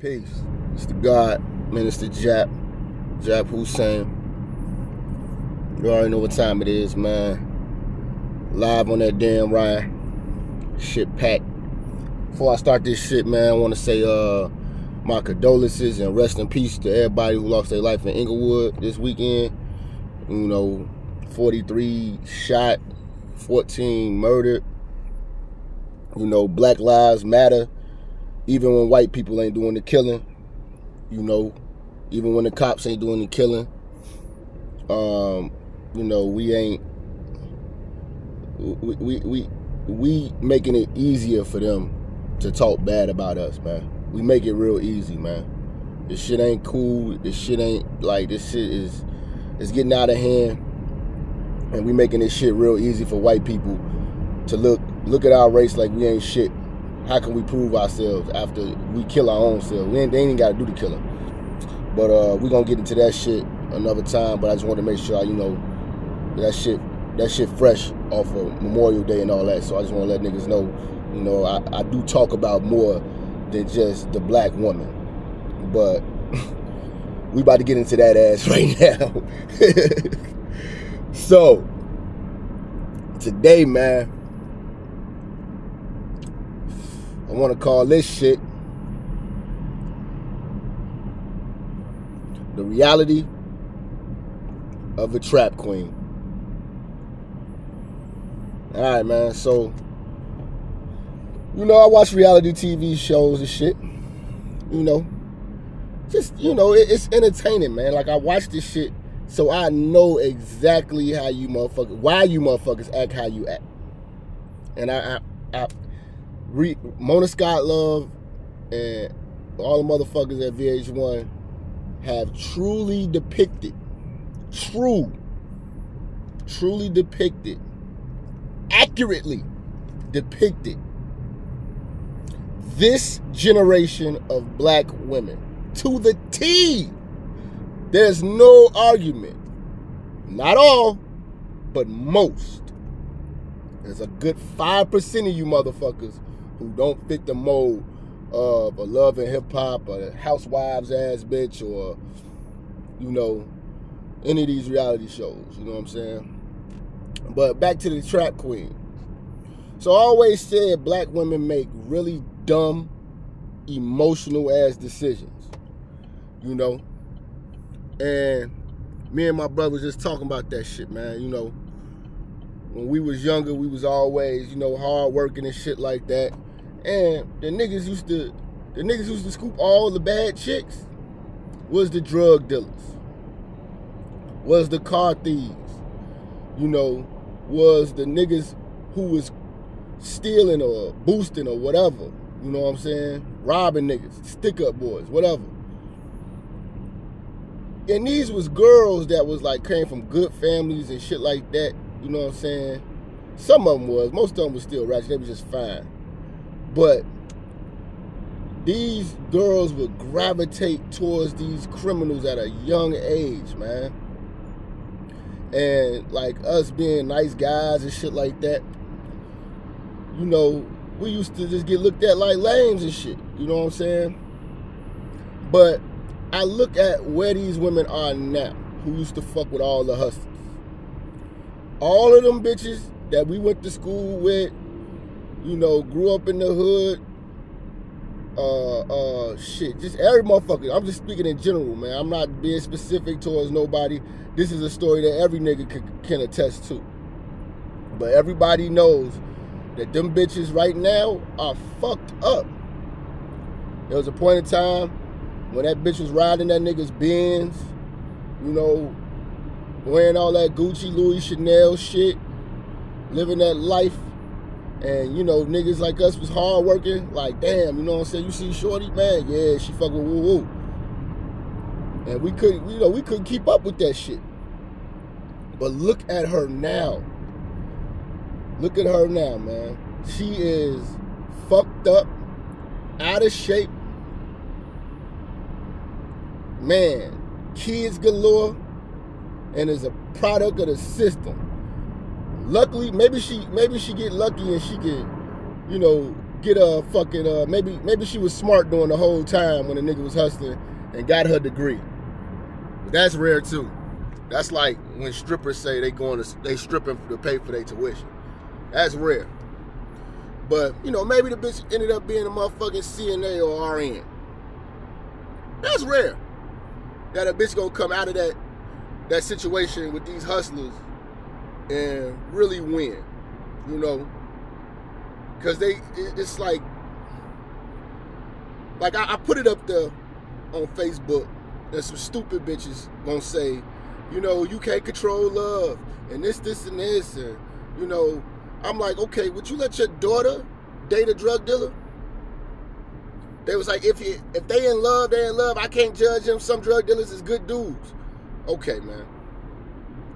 Peace. It's the God, Minister Jap, Jap Hussein. You already know what time it is, man. Live on that damn ride. Shit packed. Before I start this shit, man, I want to say uh my condolences and rest in peace to everybody who lost their life in Inglewood this weekend. You know, 43 shot, 14 murdered. You know, Black Lives Matter. Even when white people ain't doing the killing, you know, even when the cops ain't doing the killing, um, you know, we ain't we we we, we making it easier for them to talk bad about us, man. We make it real easy, man. This shit ain't cool. This shit ain't like this shit is is getting out of hand. And we making this shit real easy for white people to look look at our race like we ain't shit. How can we prove ourselves after we kill our own selves? We ain't, they ain't got to do the killing. But uh, we gonna get into that shit another time. But I just want to make sure I, you know that shit that shit fresh off of Memorial Day and all that. So I just want to let niggas know, you know, I, I do talk about more than just the black woman. But we about to get into that ass right now. so today, man, I want to call this shit the reality of a trap queen. All right, man. So, you know, I watch reality TV shows and shit. You know, just you know, it, it's entertaining, man. Like I watch this shit, so I know exactly how you motherfuckers, why you motherfuckers act how you act. And I, I, I re, Mona Scott Love and all the motherfuckers at VH1 have truly depicted, true, truly depicted, accurately depicted this generation of black women to the T. There's no argument. Not all, but most. There's a good 5% of you motherfuckers who don't fit the mold of a love and hip hop, a housewives ass bitch, or you know, any of these reality shows. You know what I'm saying? But back to the trap queen. So I always said black women make really dumb, emotional ass decisions. You know? And me and my brothers just talking about that shit, man. You know, when we was younger, we was always, you know, hard working and shit like that. And the niggas used to, the niggas used to scoop all the bad chicks. Was the drug dealers? Was the car thieves? You know, was the niggas who was stealing or boosting or whatever. You know what I'm saying? Robbing niggas, stick up boys, whatever. And these was girls that was like came from good families and shit like that. You know what I'm saying? Some of them was. Most of them was still ratchet. They was just fine. But these girls would gravitate towards these criminals at a young age, man. And like us being nice guys and shit like that, you know, we used to just get looked at like lames and shit. You know what I'm saying? But I look at where these women are now, who used to fuck with all the hustlers. All of them bitches that we went to school with, you know, grew up in the hood. Uh, uh, shit, just every motherfucker. I'm just speaking in general, man. I'm not being specific towards nobody. This is a story that every nigga can, can attest to. But everybody knows that them bitches right now are fucked up. There was a point in time when that bitch was riding that nigga's Benz, you know, wearing all that Gucci, Louis, Chanel shit, living that life. And, you know, niggas like us was hard working. Like, damn, you know what I'm saying? You see Shorty, man, yeah, she fucking woo woo. And we couldn't, you know, we couldn't keep up with that shit. But look at her now. Look at her now, man. She is fucked up, out of shape. Man, kids galore, and is a product of the system. Luckily, maybe she maybe she get lucky and she can, you know, get a fucking uh maybe maybe she was smart during the whole time when the nigga was hustling and got her degree. But that's rare too. That's like when strippers say they going to they stripping to pay for their tuition. That's rare. But you know maybe the bitch ended up being a motherfucking CNA or RN. That's rare. That a bitch gonna come out of that that situation with these hustlers and really win. You know, because they it's like like I, I, put it up there on Facebook and some stupid bitches gonna say, you know, you can't control love and this, this, and this, and you know, I'm like, okay, would you let your daughter date a drug dealer? They was like, if you if they in love, they in love. I can't judge them. Some drug dealers is good dudes. Okay, man.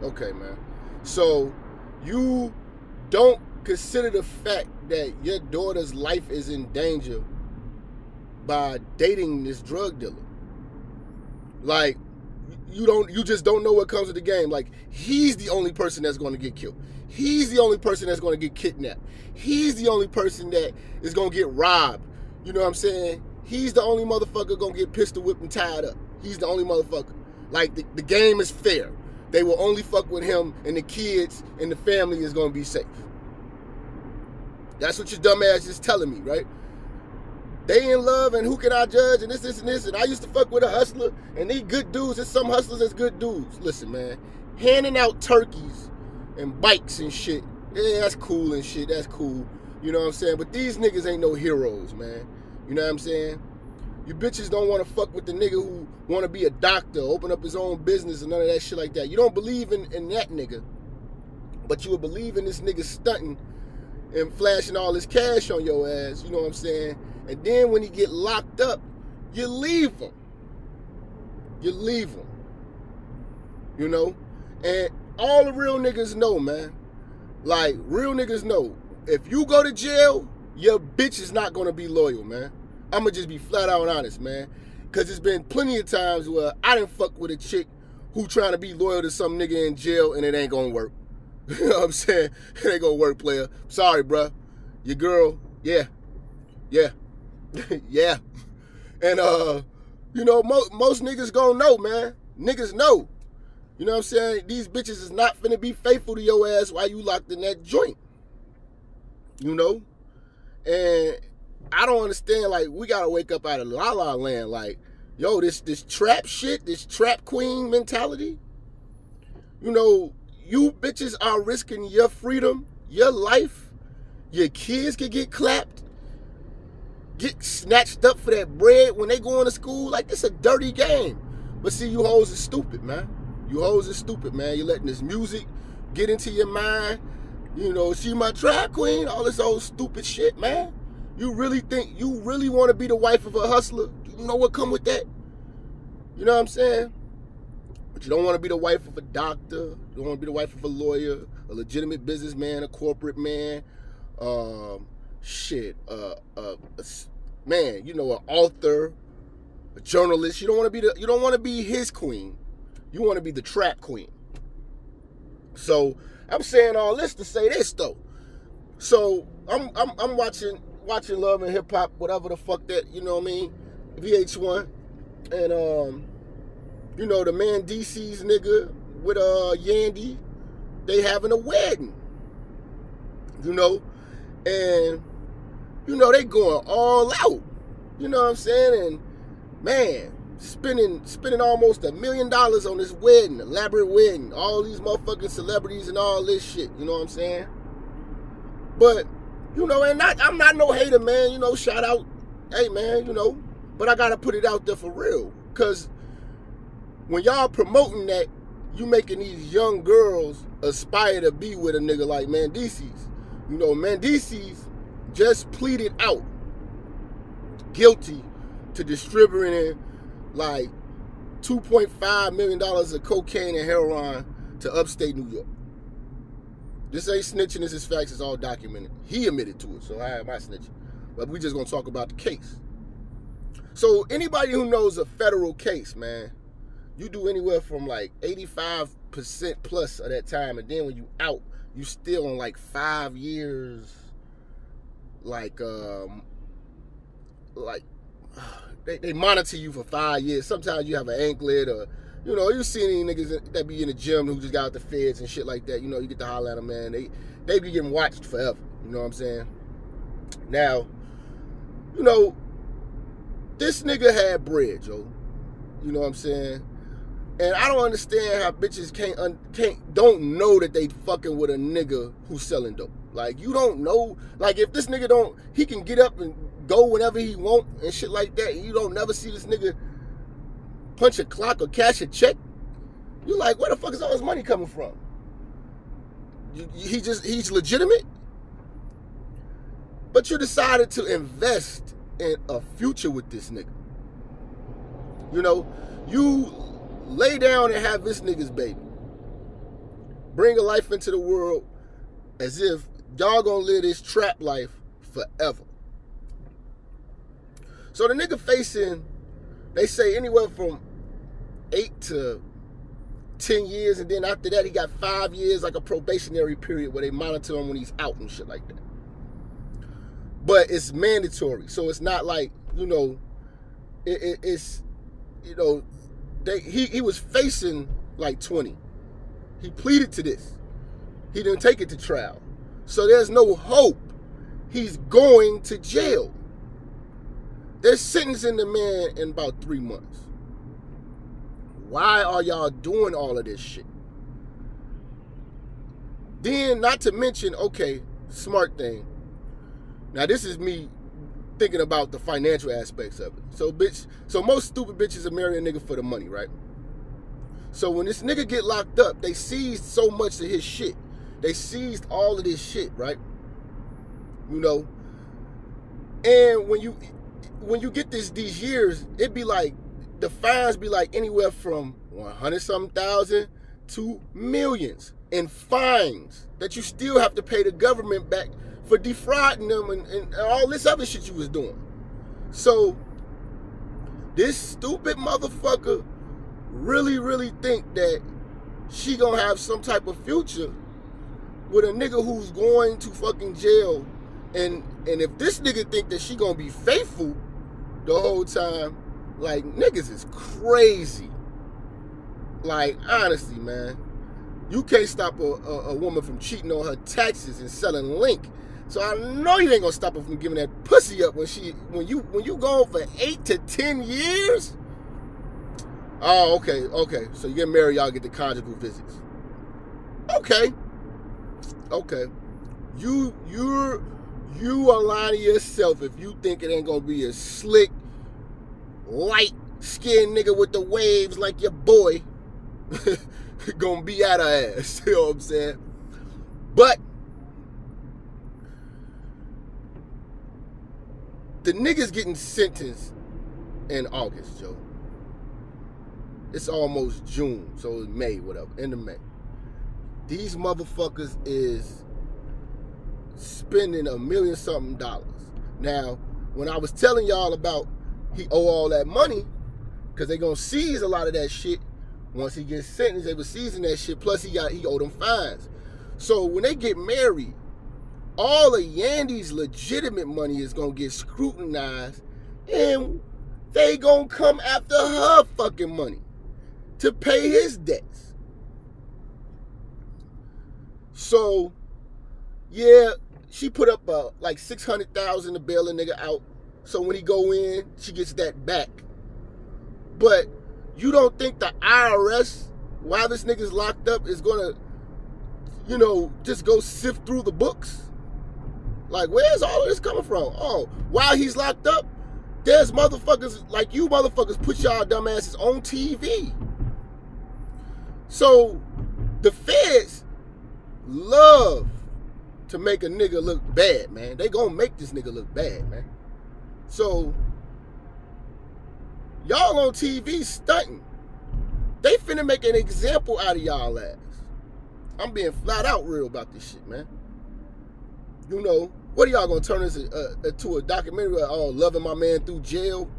Okay, man. So you don't consider the fact that your daughter's life is in danger by dating this drug dealer. Like you don't you just don't know what comes with the game. Like he's the only person that's going to get killed. He's the only person that's going to get kidnapped. He's the only person that is going to get robbed. You know what I'm saying? He's the only motherfucker going to get pistol whipped and tied up. He's the only motherfucker. Like the, the game is fair. They will only fuck with him and the kids and the family is to be safe. That's what your dumb ass is telling me, right? They in love and who can I judge and this, this, and this. And I used to fuck with a hustler and these good dudes. There's some hustlers that's good dudes. Listen, man, handing out turkeys and bikes and shit. Yeah, that's cool and shit. That's cool. You know what I'm saying? But these niggas ain't no heroes, man. You know what I'm saying? You bitches don't want to fuck with the nigga who want to be a doctor, open up his own business and none of that shit like that. You don't believe in, in that nigga. But you would believe in this nigga stunting and flashing all his cash on your ass, you know what I'm saying? And then when he get locked up, you leave him. You leave him. You know? And all the real niggas know, man. Like, real niggas know. If you go to jail, your bitch is not gonna be loyal, man. I'ma just be flat out honest, man. Cause it's been plenty of times where I didn't fuck with a chick who trying to be loyal to some nigga in jail and it ain't gonna work. You know what I'm saying? It ain't gonna work, player. Sorry, bruh. Your girl, yeah. Yeah. yeah. And uh, you know, mo- most niggas gonna know, man. Niggas know. You know what I'm saying? These bitches is not finna be faithful to your ass while you locked in that joint. You know? And I don't understand, like, we gotta wake up out of la la land. Like, yo, this this trap shit, this trap queen mentality. You know, you bitches are risking your freedom, your life. Your kids could get clapped, get snatched up for that bread when they going to school. Like it's a dirty game. But see, you hoes is stupid, man. You hoes is stupid, man. You're letting this music get into your mind. You know, she my trap queen, all this old stupid shit, man. You really think you really want to be the wife of a hustler? You know what come with that? You know what I'm saying? But you don't want to be the wife of a doctor. You don't want to be the wife of a lawyer, a legitimate businessman, a corporate man. Um, shit, uh, uh, a, man, you know, an author, a journalist. You don't want to be the. You don't want to be his queen. You want to be the trap queen. So I'm saying all this to say this though. So I'm I'm, I'm watching watching Love and Hip Hop, whatever the fuck that you know what I mean, VH1, and um you know, the Mendeecees nigga with uh Yandy, they having a wedding. You know? And you know, they going all out. You know what I'm saying? And man, spending spending almost a million dollars on this wedding, elaborate wedding, all these motherfucking celebrities and all this shit. You know what I'm saying? But you know, and not I'm not no hater, man. You know, shout out, hey man, you know, but I gotta put it out there for real, cause when y'all promoting that, you making these young girls aspire to be with a nigga like Mendeecees. You know, Mendeecees just pleaded out guilty to distributing like $2.5 million of cocaine and heroin to upstate New York. This ain't snitching, this is facts, it's all documented. He admitted to it, so I have my snitching. But we just gonna talk about the case. So anybody who knows a federal case, man, you do anywhere from like 85% plus of that time. And then when you out, you still on like five years, like um like they, they monitor you for five years. Sometimes you have an anklet or you know, you see any niggas that be in the gym who just got out the feds and shit like that. You know, you get to holler at them, man. They they be getting watched forever. You know what I'm saying? Now, you know, this nigga had bread, Joe. You know what I'm saying? And I don't understand how bitches can't un- can't don't know that they fucking with a nigga who's selling dope. Like you don't know. Like if this nigga don't, he can get up and go whenever he want and shit like that. You don't never see this nigga punch a clock or cash a check. you're like where the fuck is all his money coming from? You, he just he's legitimate. But you decided to invest in a future with this nigga. You know, you lay down and have this nigga's baby. Bring a life into the world as if y'all gonna live this trap life forever. So the nigga facing, they say anywhere from eight to 10 years, and then after that, he got five years, like a probationary period where they monitor him when he's out and shit like that. But it's mandatory, so it's not like, you know, it, it, it's, you know, they, he, he was facing like 20. He pleaded to this. He didn't take it to trial. So there's no hope. He's going to jail. They're sentencing the man in about three months. Why are y'all doing all of this shit? Then, not to mention, okay, smart thing. Now, this is me thinking about the financial aspects of it. So, bitch, so most stupid bitches are marrying a nigga for the money, right? So when this nigga get locked up, they seized so much of his shit. They seized all of this shit, right? You know. And when you when you get this these years, it'd be like the fines be like anywhere from 100 something thousand to millions in fines that you still have to pay the government back for defrauding them and, and, all this other shit you was doing. So this stupid motherfucker really, really think that she gonna have some type of future with a nigga who's going to fucking jail. And and if this nigga think that she gonna be faithful the whole time, like niggas is crazy. Like honestly, man, you can't stop a, a, a woman from cheating on her taxes and selling link. So I know you ain't gonna stop her from giving that pussy up when she when you when you go for eight to ten years. Oh, okay, okay. So you get married, y'all get the conjugal visits. Okay. Okay. You you're you are lying to yourself if you think it ain't gonna be a slick, light skinned nigga with the waves like your boy gonna be out of ass. You know what I'm saying? But the niggas getting sentenced in August, Joe. It's almost June, so it's May, whatever, end of May. These motherfuckers is spending a million something dollars. Now, when I was telling y'all about he owe all that money, because they gonna seize a lot of that shit. Once he gets sentenced, they were seizing that shit. Plus, he got he owed them fines. So when they get married, all of Yandy's legitimate money is gonna get scrutinized, and they gonna come after her fucking money to pay his debts. So, yeah, she put up uh, like six hundred thousand to bail a nigga out. So when he go in, she gets that back. But you don't think the IRS, while this nigga's locked up, is gonna, you know, just go sift through the books? Like, where's all of this coming from? Oh, while he's locked up, there's motherfuckers like you motherfuckers put y'all dumbasses on TV. So the feds love to make a nigga look bad, man. They gonna make this nigga look bad, man. So y'all on TV stunting. They finna make an example out of y'all ass. I'm being flat out real about this shit, man. You know, what are y'all gonna turn this uh, into a documentary? Oh, loving my man through jail.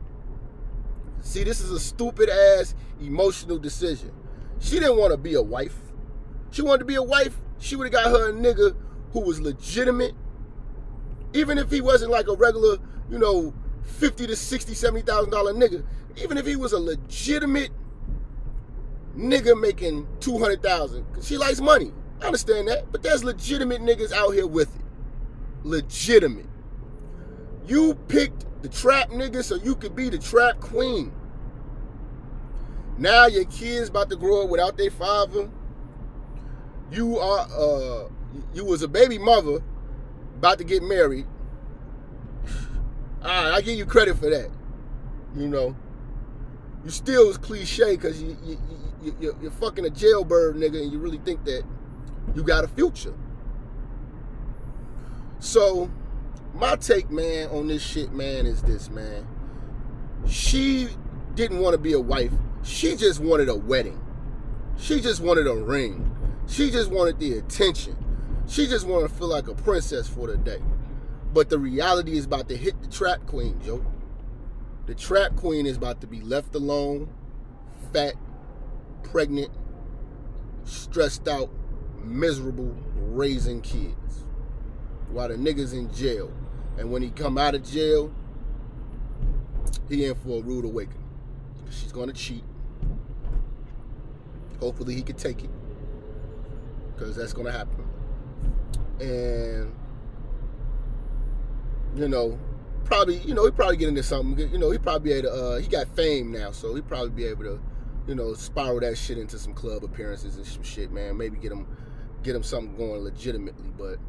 See, this is a stupid ass emotional decision. She didn't want to be a wife. She wanted to be a wife. She would have got her a nigga who was legitimate, Even if he wasn't like a regular, you know, 50 to 60, 70,000 dollar nigga, even if he was a legitimate nigga making 200,000, cause she likes money. I understand that, but there's legitimate niggas out here with it. Legitimate. You picked the trap nigga so you could be the trap queen. Now your kids about to grow up without their father. You are uh you was a baby mother about to get married. I give you credit for that. You know, you still is cliche because you, you, you, you, you're fucking a jailbird nigga and you really think that you got a future. So, my take, man, on this shit, man, is this, man. She didn't want to be a wife. She just wanted a wedding. She just wanted a ring. She just wanted the attention. She just wanted to feel like a princess for the day. But the reality is about to hit the trap queen, Joe. The trap queen is about to be left alone, fat, pregnant, stressed out, miserable, raising kids. While the nigga's in jail. And when he come out of jail, he in for a rude awakening. She's gonna cheat. Hopefully he can take it. Because that's gonna happen. And you know, probably, you know, he probably get into something. You know, he probably be able to, uh, he got fame now, so he probably be able to, you know, spiral that shit into some club appearances and some shit, man. Maybe get him, get him something going legitimately. But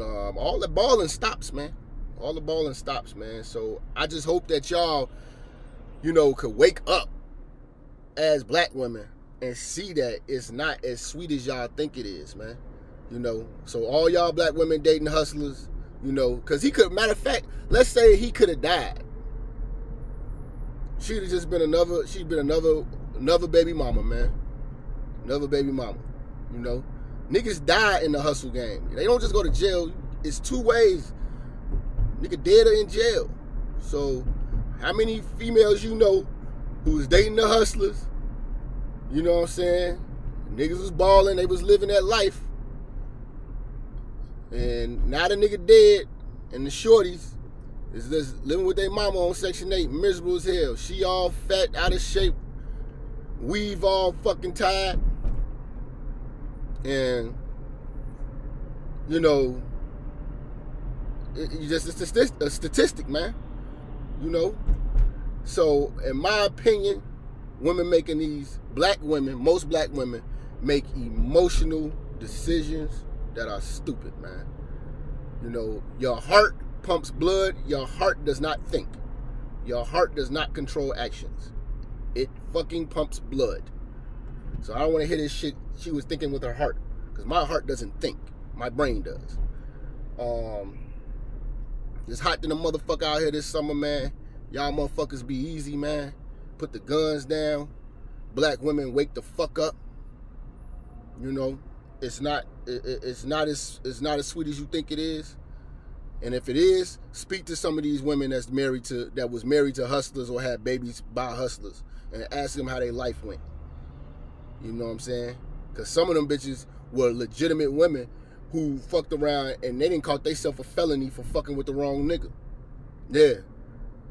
um, all the balling stops, man. All the balling stops, man. So I just hope that y'all, you know, could wake up as black women and see that it's not as sweet as y'all think it is, man. You know, so all y'all black women dating hustlers, you know, because he could, matter of fact, let's say he could have died. She'd have just been another, she'd been another, another baby mama, man. Another baby mama, you know. Niggas die in the hustle game. They don't just go to jail. It's two ways. Nigga dead or in jail. So, how many females you know who was dating the hustlers? You know what I'm saying? Niggas was balling. They was living that life. And now the nigga dead, and the shorties is just living with their mama on Section 8, miserable as hell. She all fat, out of shape, weave all fucking tied. And, you know, it, just a statistic, man. You know? So, in my opinion, women making these, black women, most black women, make emotional decisions that are stupid, man. You know, your heart pumps blood, your heart does not think. Your heart does not control actions. It fucking pumps blood. So I don't want to hear this shit she was thinking with her heart. Because my heart doesn't think. My brain does. Um It's hot than a motherfucker out here this summer, man. Y'all motherfuckers be easy, man. Put the guns down. Black women wake the fuck up. You know, it's not it, it's not as it's not as sweet as you think it is. And if it is, speak to some of these women that's married to that was married to hustlers or had babies by hustlers and ask them how their life went. You know what I'm saying? Cause some of them bitches were legitimate women who fucked around and they didn't call themselves a felony for fucking with the wrong nigga. Yeah.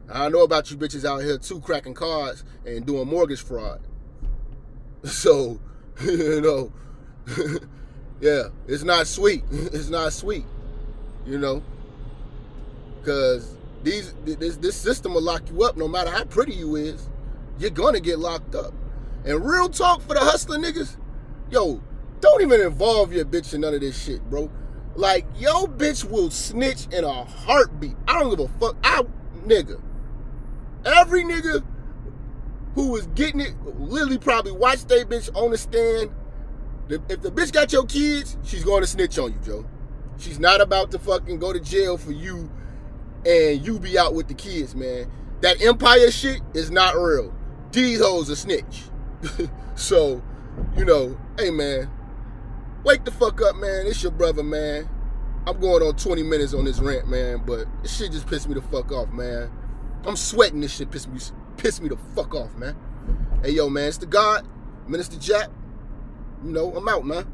I know about you bitches out here too, cracking cards and doing mortgage fraud. So, you know, yeah, it's not sweet. It's not sweet. You know, because these this this system will lock you up no matter how pretty you is. You're gonna get locked up. And real talk for the hustler niggas, yo, don't even involve your bitch in none of this shit, bro. Like, yo bitch will snitch in a heartbeat. I don't give a fuck. I nigga. Every nigga who was getting it literally probably watched their bitch on the stand if the bitch got your kids, she's going to snitch on you, Joe. She's not about to fucking go to jail for you and you be out with the kids, man. That empire shit is not real. These hoes a snitch. so, you know, hey man, wake the fuck up, man. It's your brother, man. I'm going on 20 minutes on this rant, man, but this shit just pissed me the fuck off, man. I'm sweating this shit pissed me pissed me the fuck off, man. Hey yo, man, it's the God, Minister Jap. You know, I'm out, man.